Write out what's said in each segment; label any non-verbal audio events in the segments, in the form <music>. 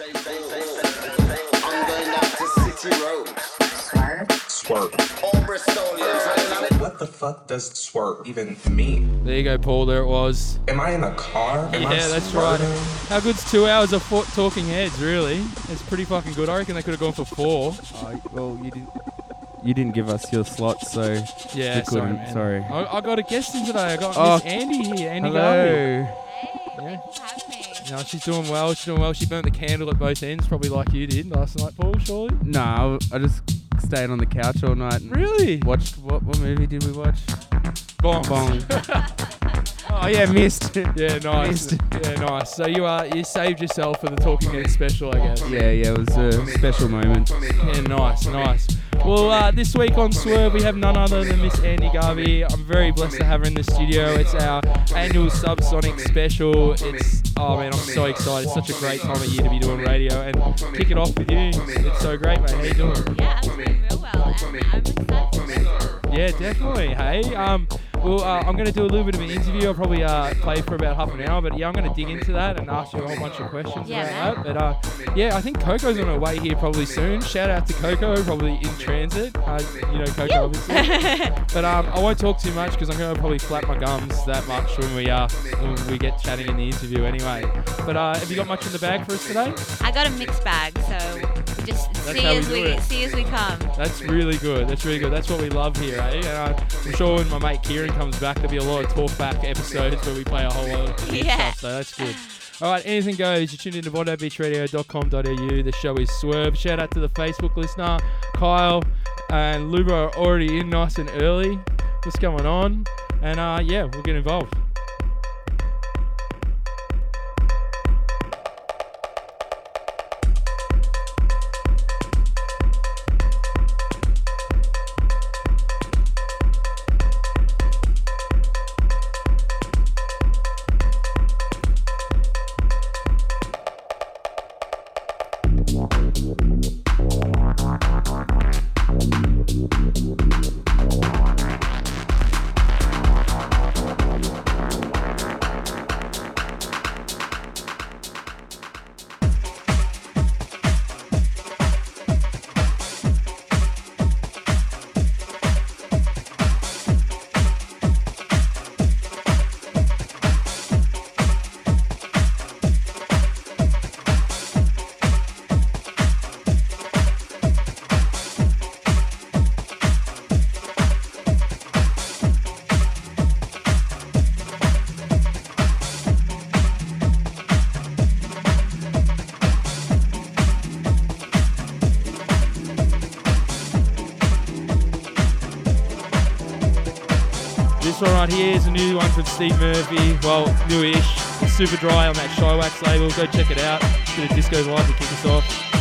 I'm going down to City Road. Swerve. All Bristolians. What the fuck does swerve even mean? There you go, Paul. There it was. Am I in a car? Am I yeah, that's right. How good's two hours of fo- talking heads? Really, it's pretty fucking good. I reckon they could have gone for four. Oh, well, you didn't. You didn't give us your slot, so Yeah, we sorry, man. Sorry. I, I got a guest in today. I got Oh, Miss Andy here. Andy Garvey. Hello. Yeah. No, she's doing well. She's doing well. She burnt the candle at both ends, probably like you did last night, Paul. Surely. No, I just stayed on the couch all night and Really? watched. What, what movie did we watch? Bong. Bong. <laughs> oh yeah, missed. <laughs> Yeah, nice. Missed. Yeah, nice. So you are you saved yourself for the Talking Head special, I guess. Yeah, yeah, it was a special moment. Yeah, nice, nice. Well, uh, this week on Swerve, we have none other than Miss Andy Garvey. I'm very blessed to have her in the studio. It's our annual Subsonic special. It's, oh man, I'm so excited. It's such a great time of year to be doing radio. And kick it off with you. It's so great, mate. How you doing? Yeah, I'm doing real well. and I'm excited for this. Yeah, definitely. Hey, um, well, uh, I'm going to do a little bit of an interview. I'll probably uh, play for about half an hour, but yeah, I'm going to dig into that and ask you a whole bunch of questions Yeah, about that. But uh, yeah, I think Coco's on her way here probably soon. Shout out to Coco, probably in transit. Uh, you know Coco, obviously. But um, I won't talk too much because I'm going to probably flap my gums that much when we uh, when we get chatting in the interview anyway. But uh, have you got much in the bag for us today? I got a mixed bag, so just That's see how we as we see as we come. That's really good. That's really good. That's what we love here, eh? And I'm sure when my mate Kieran comes back, there'll be a lot of talk back episodes where we play a whole lot of Yeah. stuff. So that's good. All right, anything goes. You're tuned into bondibeachradio.com.au. The show is Swerve. Shout out to the Facebook listener, Kyle and Luba are already in nice and early. What's going on? And uh, yeah, we'll get involved. Super dry on that Shy Wax label. Go check it out. Bit of disco vibe to kick us off.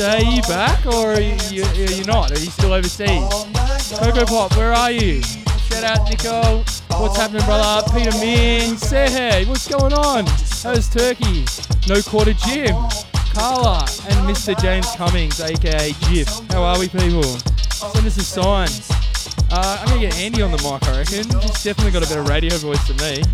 O'Shea, are you back or are you, you, are you not? Are you still overseas? Coco Pop, where are you? Shout out Nico. What's happening, brother? Peter Min, Sehe, what's going on? How's Turkey? No Quarter Jim, Carla, and Mr. James Cummings, aka Jiff. How are we, people? Send us a sign. Uh, I'm gonna get Andy on the mic, I reckon. He's definitely got a better radio voice than me.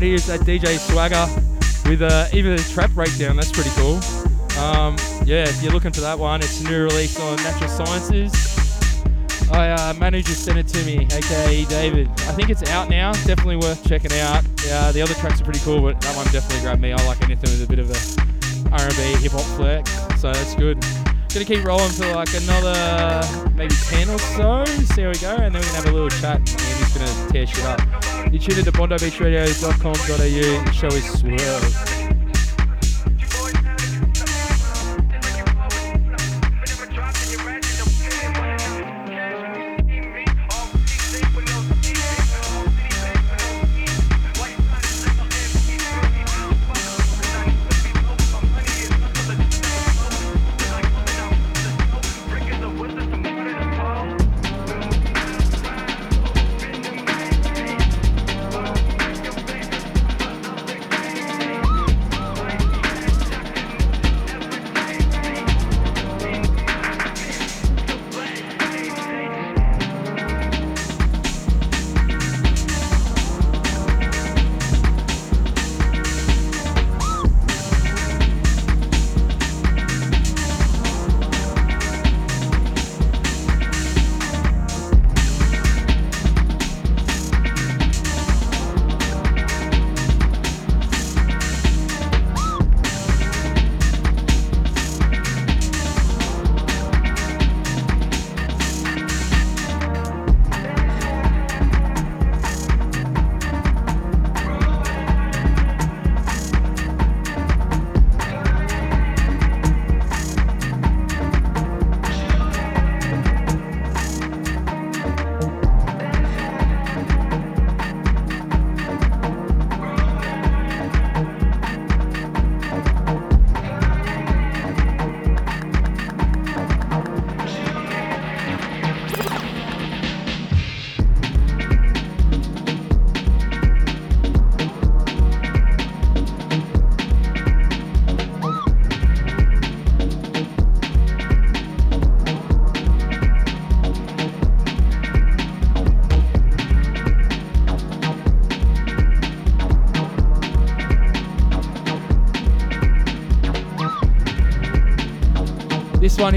Right here is that DJ Swagger with uh, even a trap breakdown. That's pretty cool. Um, yeah, if you're looking for that one, it's a new release on Natural Sciences. I uh, manager sent it to me, aka David. I think it's out now. Definitely worth checking out. Yeah, the other tracks are pretty cool, but that one definitely grabbed me. I like anything with a bit of a R&B hip hop flex, so that's good. Gonna keep rolling for like another maybe 10 or so. See how we go, and then we're gonna have a little chat. And Andy's gonna tear shit up. You tune into bondibeachradio.com.au. The show is Swerve.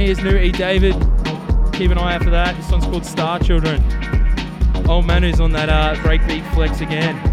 One here is new E David. Keep an eye out for that. This one's called Star Children. Old Manu's on that uh, breakbeat flex again.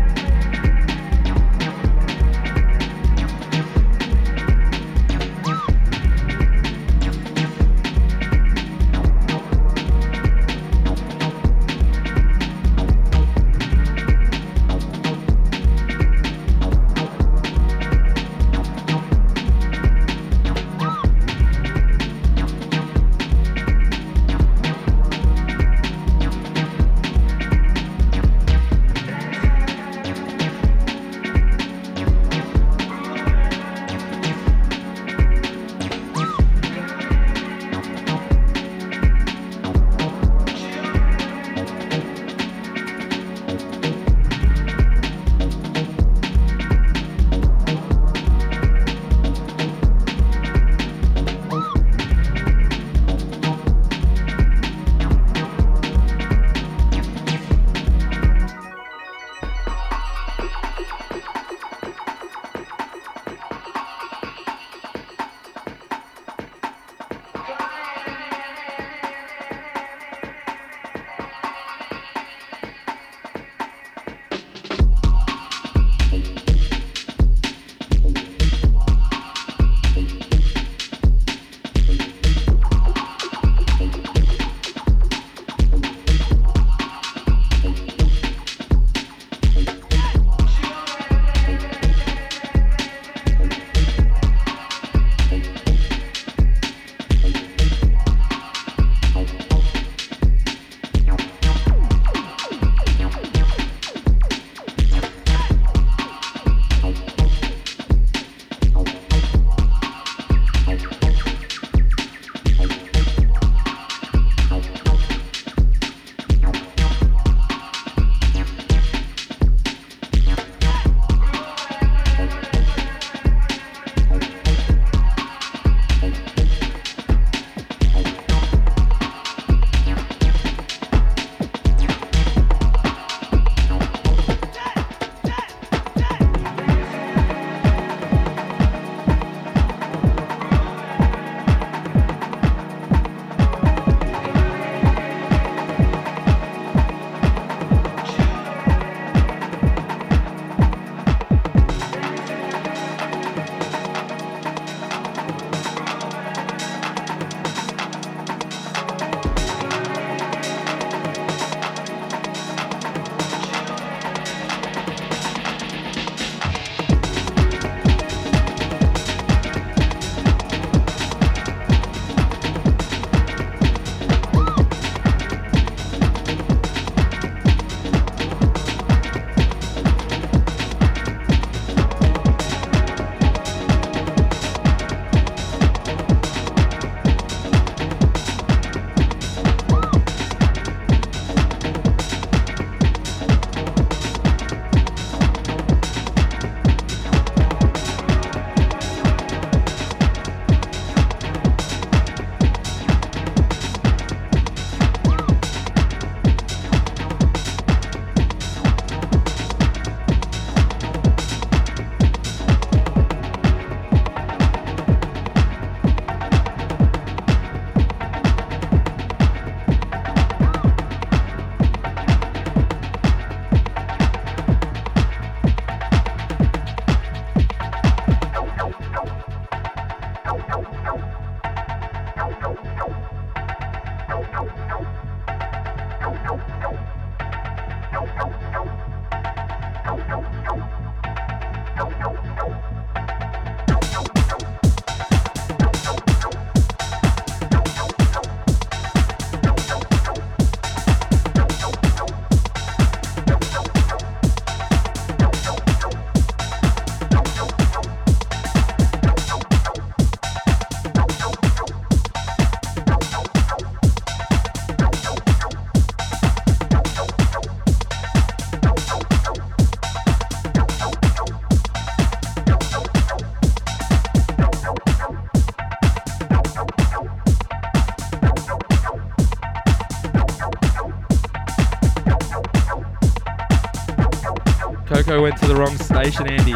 wrong station, Andy.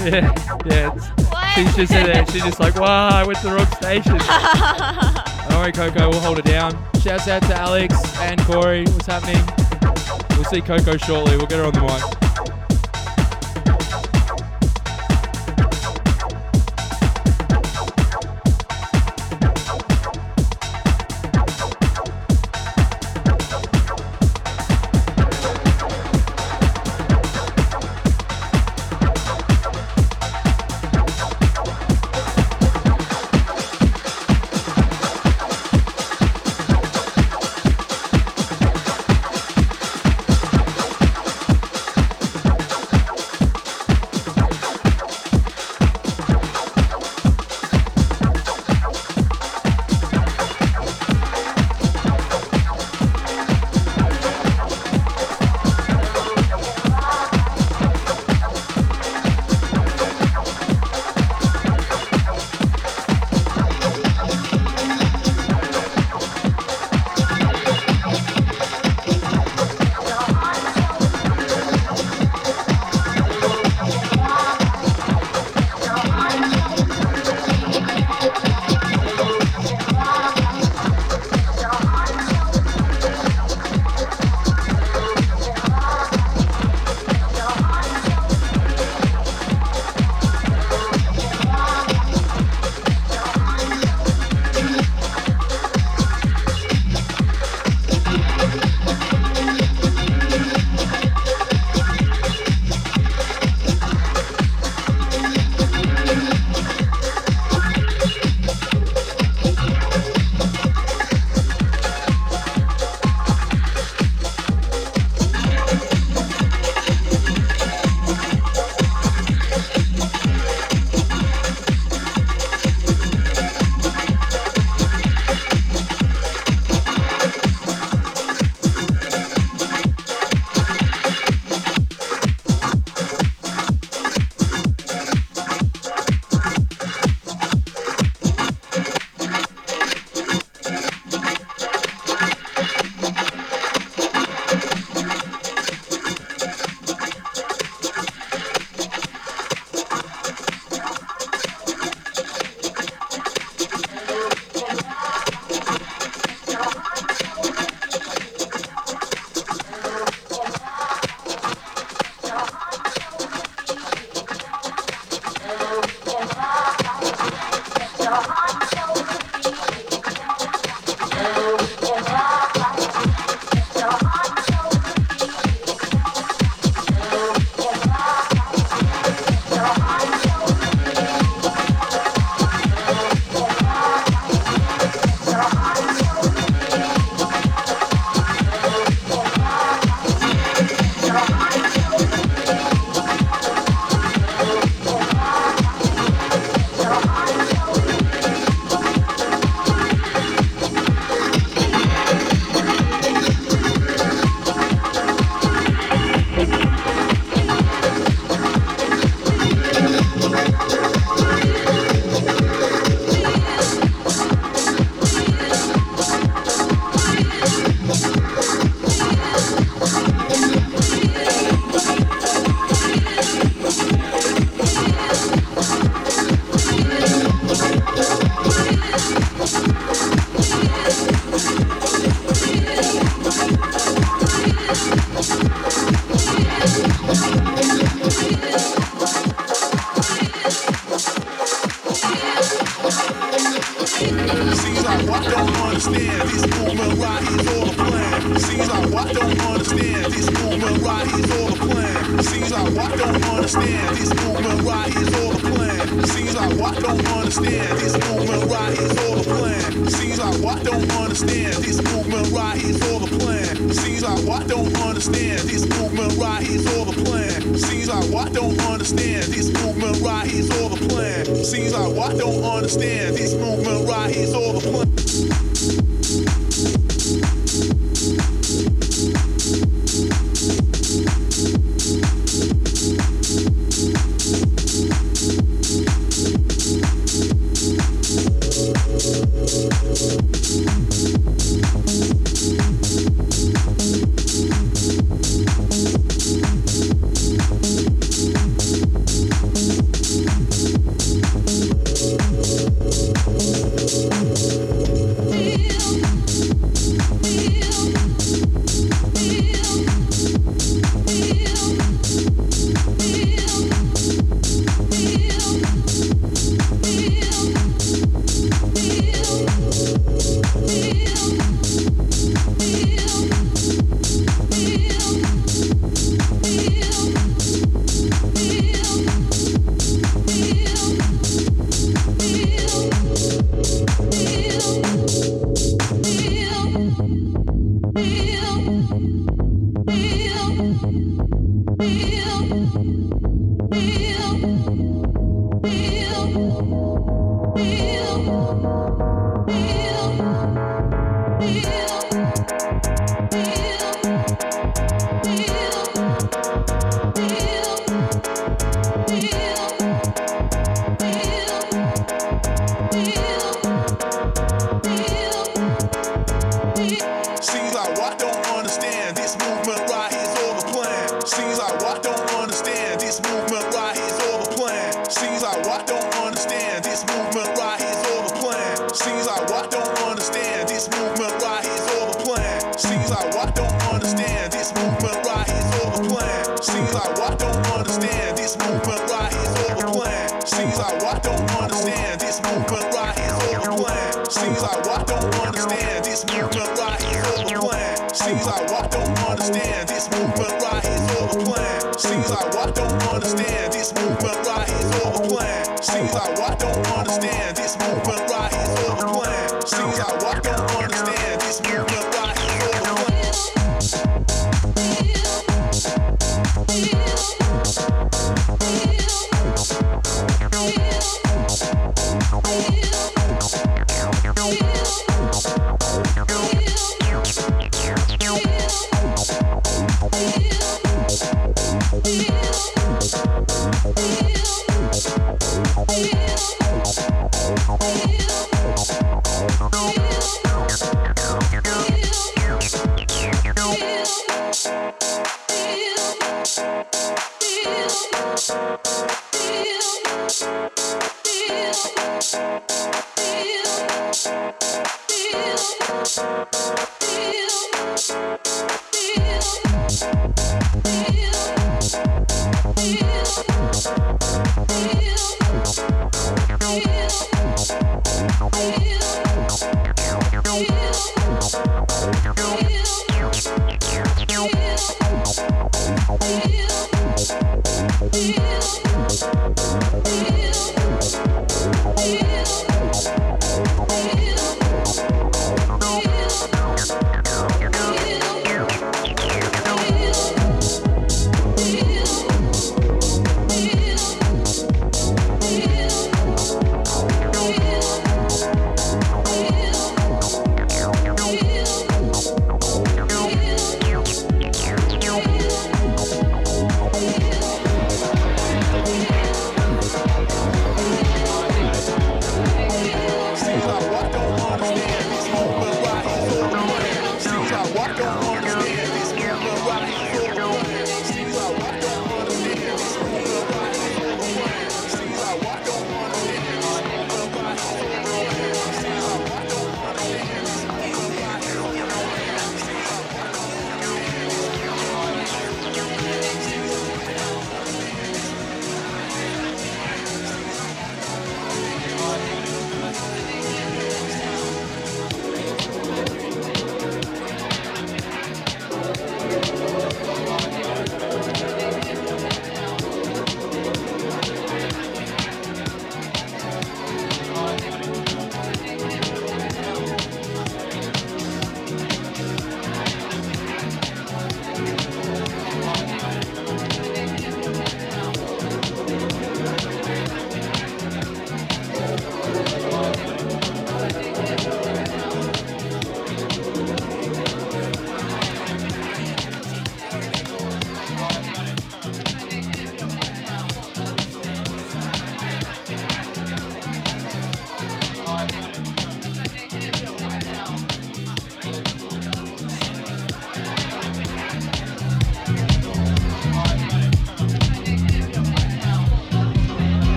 Yeah, yeah. she's just there. She's just like, wow, I went to the wrong station. <laughs> All right, Coco, we'll hold it down. Shouts out to Alex and Corey. What's happening? We'll see Coco shortly. We'll get her on the mic.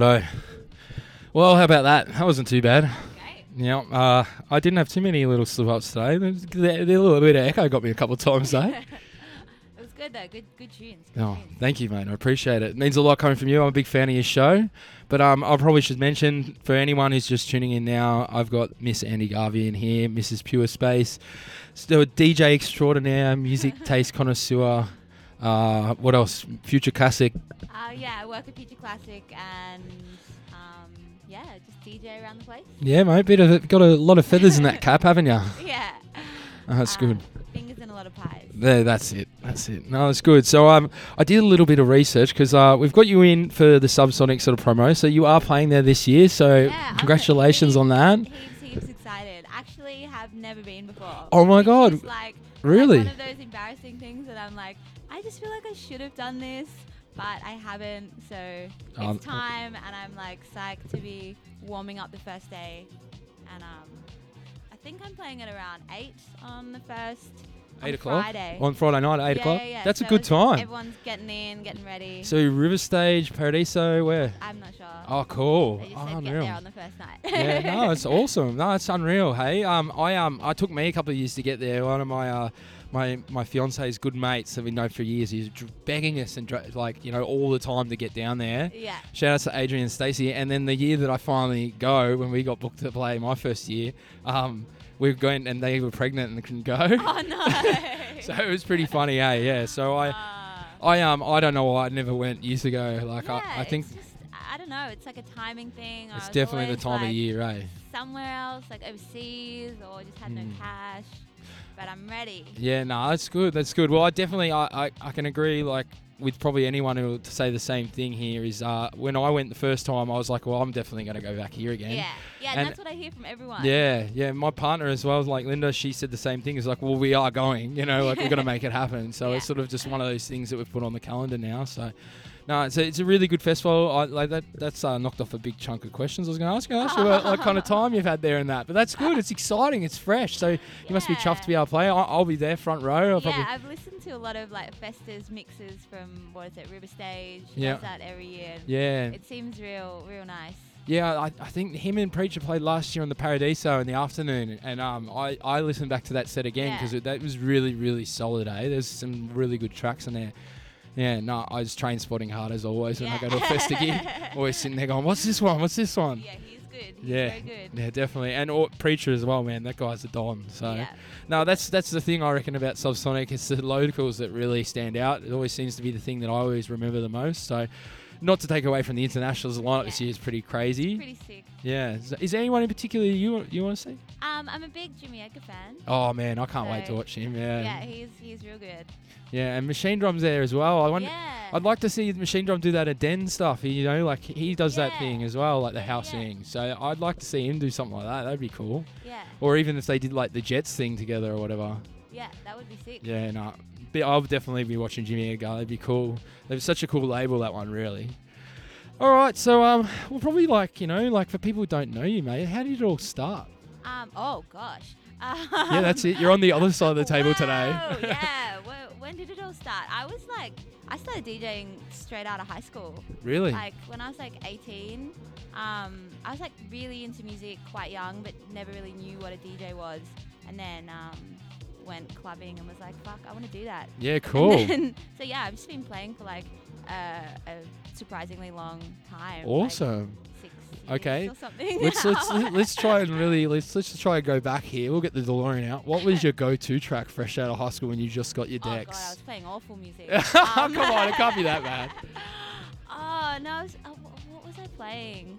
Righto. Well, how about that? That wasn't too bad. Yeah, uh, I didn't have too many little slip ups today. The, the little bit of echo got me a couple of times though. <laughs> It was good. though. Good, good tunes. Good Oh, tunes. thank you, mate. I appreciate it. It means a lot coming from you. I'm a big fan of your show. But um, I probably should mention for anyone who's just tuning in now, I've got Miss Andy Garvey in here, Mrs. Pure Space, still a DJ extraordinaire, music <laughs> taste connoisseur. Uh, what else? Future classic. Uh, yeah, I work at Future Classic and um, yeah, just DJ around the place. Yeah, mate. Bit of got a lot of feathers in that <laughs> cap, haven't you? Yeah. Oh, that's Uh, good. Fingers in a lot of pies. There, that's it. That's it. No, it's good. So um, I did a little bit of research because uh, we've got you in for the Subsonic sort of promo. So you are playing there this year. So Yeah, congratulations on that. Heaps, heaps excited. Actually, have never been before. Oh my God. like Really? like one of those embarrassing things that I'm like, just feel like I should have done this, but I haven't. So it's Um, time, and I'm like psyched to be warming up the first day, and um, I think I'm playing at around eight on the first. on Eight o'clock Friday. on Friday night at eight yeah, o'clock. Yeah, yeah. That's So a good time. Everyone's getting in, getting ready. So River Stage, Paradiso, where? I'm not sure. Oh, cool. They just Oh, said get unreal. there on the first night. yeah, no, it's <laughs> awesome. No, it's unreal. Hey, um, I um, I took me a couple of years to get there. One of my uh, my my fiance's good mates that we know for years. He's begging us and like you know all the time to get down there. yeah. Shout out to Adrian and Stacey. And then the year that I finally go, when we got booked to play my first year, um, we were going and they were pregnant and couldn't go. Oh no. <laughs> so it was pretty funny, eh? Yeah. So I, Ah. I um, I don't know why I never went years ago. Like yeah, I, I think just, I don't know. It's like a timing thing. It's definitely the time of year, eh? Somewhere else, like overseas, or just had no Mm. cash. But I'm ready. Yeah, no, that's good. That's good. Well, I definitely, I, I, I can agree. Like with probably anyone who will say the same thing here is uh, when I went the first time, I was like, well, I'm definitely going to go back here again. Yeah, yeah, and, And- that's what I hear from everyone. Yeah, yeah. My partner as well, like Linda, she said the same thing. Is like, well, we are going. You know, like we're going <laughs> to make it happen. So Yeah. it's sort of just one of those things that we've put on the calendar now. So. No, it's a, it's a really good festival. I, like that. That's uh, knocked off a big chunk of questions I was going to ask you. Ask you what, what kind of time you've had there and that. But that's good. It's exciting. It's fresh. So you must be chuffed to be able to play. I, I'll be there front row. I'll Yeah, I've listened to a lot of like Festas mixes from what is it, River Stage. Yeah. That every year. yeah. It seems real, real nice. Yeah, I, I think him and Preacher played last year on the Paradiso in the afternoon, and um, I, I listened back to that set again Yeah. because that was really really solid. Eh, there's some really good tracks in there. Yeah, no, I was train spotting hard as always when I go to a Festa gig. <laughs> Always sitting there going, "What's this one? What's this one?" Yeah, he's good. He's Yeah, very good. yeah, definitely, and or, Preacher as well, man. That guy's a don. So Yeah. no, that's that's the thing I reckon about Subsonic. It's the locals that really stand out. It always seems to be the thing that I always remember the most. So. Not to take away from the internationals, the lineup this year is pretty crazy. Pretty sick. Yeah. Is, is there anyone in particular you you want to see? Um, I'm a big Jimmy Edgar fan. Oh man, I can't wait to watch him. Yeah. <laughs> Yeah, Yeah, he's he's real good. Yeah, and Machinedrum's there as well. I wonder. yeah. I'd like to see Machinedrum do that at Den stuff. You know, like he does that thing as well, like the house yeah. thing. So I'd like to see him do something like that. That'd be cool. yeah, Or even if they did like the Jets thing together or whatever. yeah, that would be sick. Yeah, no. I'll definitely be watching Jimmy Edgar. That'd be cool. They're such a cool label that one, really. All right, so um, we'll probably like you know, like for people who don't know you, mate, how did it all start? Um. Oh gosh. <laughs> yeah, that's it. You're on the other side of the table today. Wow, yeah. <laughs> When did it all start? I was like, I started DJing straight out of high school. really? Like when I was like 18, um, I was like really into music quite young, but never really knew what a DJ was. And then um, went clubbing and was like, fuck, I want to do that. yeah, cool. then- <laughs> so yeah, I've just been playing for like uh, a surprisingly long time. Awesome. six Okay. years or something. let's <laughs> let's let's try and really let's let's just try and go back here. We'll get the DeLorean out. What was your go-to track fresh out of high school when you just got your Oh god, I was playing awful music. <laughs> Come Um, on, it can't be that bad. Oh no, I was, uh, what was I playing?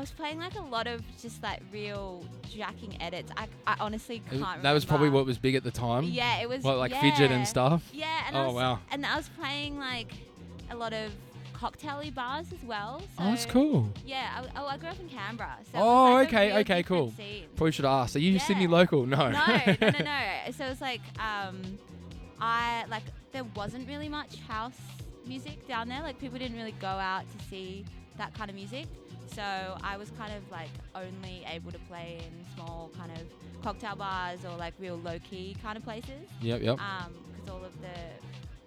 I was playing like a lot of just like real jacking edits. I, I honestly can't. that was probably what was big at the time. Yeah, it was. What like yeah. fidget and stuff. Yeah, and I Oh, was, wow. And I was playing like a lot of cocktaily bars as well. So Oh, that's cool. Yeah, I, oh, I grew up in Canberra. So Oh, like, okay, okay, cool. scene. Probably should ask. Are you Yeah. Sydney local? No. No, no, no, no. <laughs> So it was like, um, I like there wasn't really much house music down there. Like people didn't really go out to see that kind of music. So I was kind of like only able to play in small kind of cocktail bars or like real low key kind of places. Yep, yep. Um, because all of the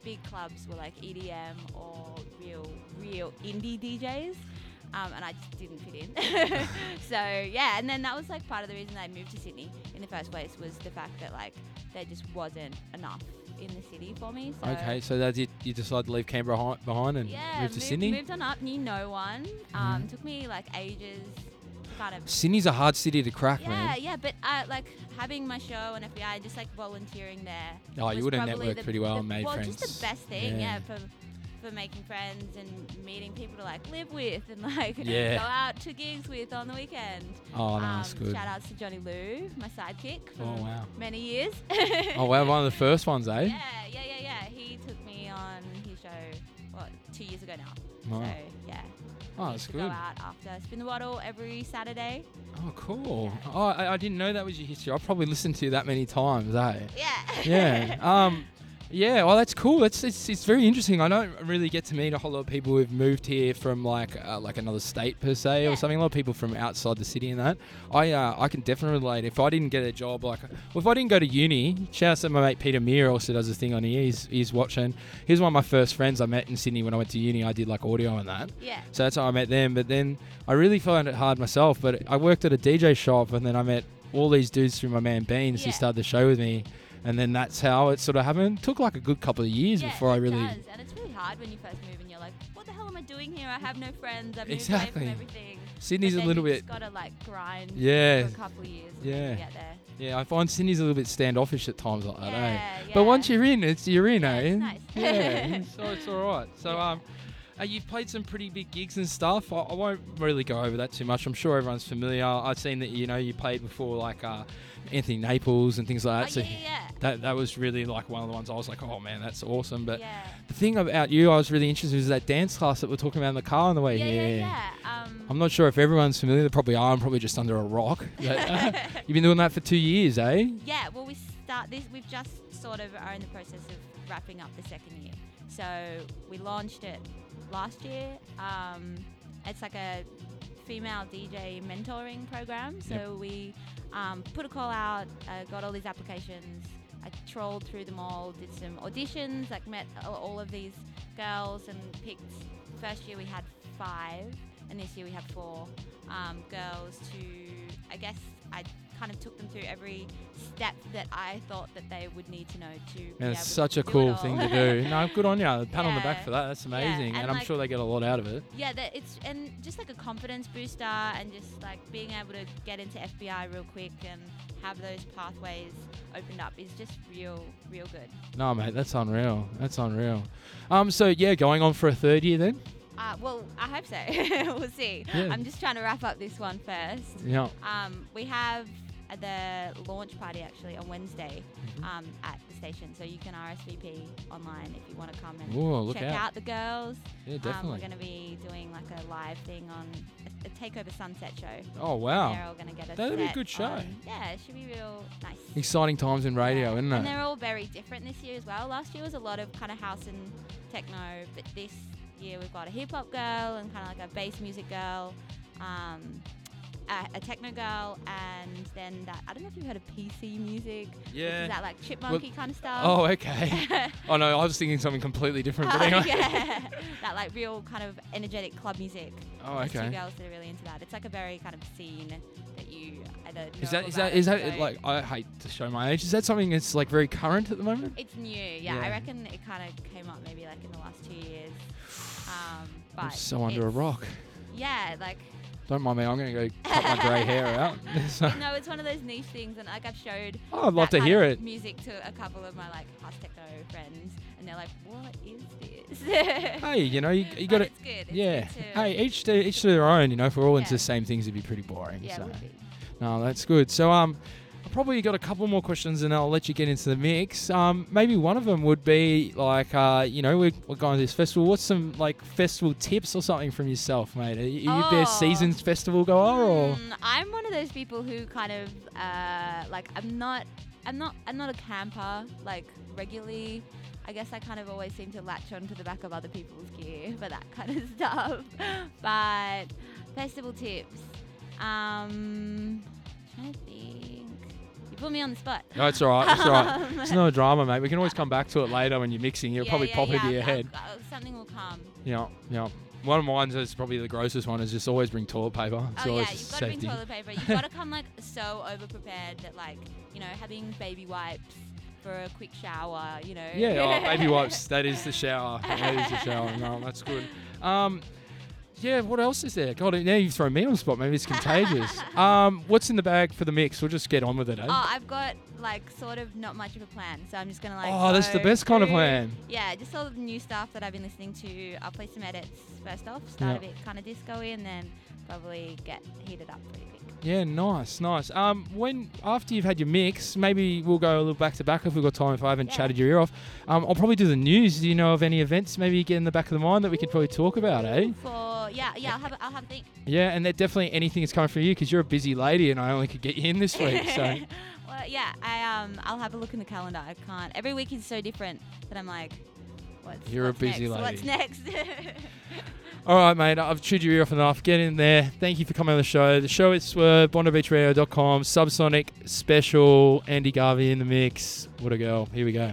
big clubs were like EDM or real, real indie DJs. Um, and I just didn't fit in. <laughs> so yeah, and then that was like part of the reason I moved to Sydney in the first place was the fact that like there just wasn't enough in the city for me. So Okay, so that's it. You decided to leave Canberra hi- behind and yeah, move to moved, Sydney. moved on up, knew no one. Um, took me like ages kind of Sydney's a hard city to crack, yeah, man. yeah, yeah, but uh, like having my show on FBi, just like volunteering there. Oh, you would have networked the- pretty well the- and made well, friends. just the best thing, Yeah. yeah, for for making friends and meeting people to like live with and like <laughs> Yeah. go out to gigs with on the weekend. Oh, no, that's Um, good. Shout outs to Johnny Lou, my sidekick for Oh, wow. many years. <laughs> Oh, wow, one of the first ones, eh? Yeah, yeah, yeah, yeah. He took me on his show, what, two years ago now. So, yeah. Oh, that's good. go out after Spin the Bottle every Saturday. Oh, cool. Yeah. Oh, I, I didn't know that was your history. I've probably listened to you that many times, eh? Yeah. <laughs> Yeah. um, yeah. Well, that's cool. It's, it's it's very interesting. I don't really get to meet a whole lot of people who've moved here from like uh, like another state per se or something. A lot of people from outside the city and that. I uh, I can definitely relate. If I didn't get a job like, well, if I didn't go to uni, shout out to my mate Peter Meir also does a thing on here. He's he's watching. He's one of my first friends I met in Sydney when I went to uni. I did like audio and that. yeah. So that's how I met them. But then I really found it hard myself. But I worked at a DJ shop, and then I met all these dudes through my man Beans who Yeah. started the show with me. And then that's how it sort of happened. took like a good couple of years yeah, before I it really. does. And it's really hard when you first move and you're like, what the hell am I doing here? I have no friends. I've moved Exactly. away from everything. Sydney's a little bit. just gotta like grind Yeah. for a couple of years Yeah. you get there. Yeah, I find Sydney's a little bit standoffish at times like that, eh? Yeah, But once you're in, it's you're in, Yeah, eh? it's nice. yeah, <laughs> so it's all right. So um, uh, you've played some pretty big gigs and stuff. I, I won't really go over that too much. I'm sure everyone's familiar. I've seen that you know you played before like uh, Anthony Naples and things like Oh, that. so yeah, yeah, that that was really like one of the ones I was like, oh man, that's awesome. But yeah. the thing about you, I was really interested is that dance class that we're talking about in the car on the way here. yeah, yeah. Um, I'm not sure if everyone's familiar. They probably are. I'm probably just under a rock. <laughs> But, uh, <laughs> you've been doing that for two years, eh? Yeah, well, we start this. We've just sort of are in the process of wrapping up the second year. So we launched it last year. Um, it's like a female DJ mentoring program. So Yep. we um, put a call out, uh, got all these applications. I trolled through them all, did some auditions, like met all- of these girls and picked. First year we had five, and this year we have four um, girls to. I guess I kind of took them through every step that I thought that they would need to know to. And it's such a cool thing to do. <laughs> No, good on you. Pat on the back for that. That's Yeah, amazing. and And, I'm sure they get a lot out of it. Yeah, that it's and just like a confidence booster and just like being able to get into FBi real quick and have those pathways opened up is just real, real good. No, mate, that's unreal. That's unreal. Um, so yeah, going on for a third year then. Uh, well, I hope so. <laughs> we'll see. Yeah. I'm just trying to wrap up this one first. Yeah. Um, we have uh, the launch party actually on Wednesday Mm-hmm. um, at the station, so you can RSVP online if you want to come and check out. out the girls. Yeah, Um, definitely. we're going to be doing like a live thing on a, a takeover sunset show. oh wow. They're all going to get a That'd be a good show. on- Yeah, it should be real nice. Exciting times in radio, Yeah, isn't it? And they're all very different this year as well. Last year was a lot of kind of house and techno, but this year we've got a hip hop girl and kind of like a bass music girl, um, a, a techno girl, and then that I don't know if you've heard of PC music. Yeah. is that like chipmunky kind of stuff. Oh, okay. <laughs> oh no, I was thinking something completely different. But Oh, anyway. yeah, <laughs> that like real kind of energetic club music. Oh, There's okay. Two girls that are really into that. It's like a very kind of scene that you either Is that is that is that like I hate to show my age? Is that something that's like very current at the moment? It's new, yeah. Yeah. I reckon it kind of came up maybe like in the last two years. Um, but I'm so under a rock. Yeah, like Don't mind me. I'm gonna go cut my grey hair out. <laughs> <laughs> So- no, it's one of those niche things, and like I've showed. Oh, I'd love to hear it. Music to a couple of my like house techno friends, and they're like, "What is this?" <laughs> Hey, you know, you, you got to It's good. It's Yeah. Hey, each to each to their own. You know, if we're all into the same things, it'd be pretty boring. yeah, so. it would be. No, that's good. So um, probably got a couple more questions, and I'll let you get into the mix. Um, maybe one of them would be like, uh, you know, we're, we're going to this festival. What's some like festival tips or something from yourself, mate? Are you, are you a bit of Oh. seasons festival goer or? Mm, I'm one of those people who kind of uh, like I'm not I'm not I'm not a camper like regularly. I guess I kind of always seem to latch onto the back of other people's gear for that kind of <laughs> stuff. but festival tips. Um, trying to think. You put me on the spot. No, it's all right. It's all right. <laughs> It's no drama, mate. We can always come back to it later when you're mixing. You'll yeah, probably yeah, pop yeah, into your I'll- head. I'll- something will come. Yeah, yeah. One of mine is probably the grossest one. Is just always bring toilet paper. It's oh yeah, you've got to bring toilet paper. You've <laughs> got to come like so over prepared that like you know having baby wipes for a quick shower, you know. Yeah, oh, baby <laughs> wipes. That is the shower. That is the shower. No, that's good. Um, yeah, what else is there? God, now you've thrown me on the spot. Maybe it's contagious. <laughs> um, what's in the bag for the mix? We'll just get on with it, eh? Oh, I've got like sort of not much of a plan, so I'm just gonna like. Oh, that's the best kind of through- plan. Yeah, just all the new stuff that I've been listening to. I'll play some edits first off, start Yeah. a bit kind of disco-y, and then probably get heated up pretty quick. Yeah, nice, nice. Um, when after you've had your mix, maybe we'll go a little back to back if we've got time. If I haven't Yeah. chatted your ear off, um, I'll probably do the news. Do you know of any events maybe get in the back of the mind that we could probably talk about, eh? For yeah, yeah, I'll have a, I'll have a think. Yeah, and that definitely anything that's coming from you because you're a busy lady and I only could get you in this week. So <laughs> well, yeah, I um, I'll have a look in the calendar. I can't. Every week is so different that I'm like, what's You're a busy next? What's next? <laughs> All right, mate. I've chewed your ear off enough. Get in there. Thank you for coming on the show. The show is uh, Swerve, BondiBeachRadio.com, Subsonic Special, Andy Garvey in the mix. What a girl. Here we go.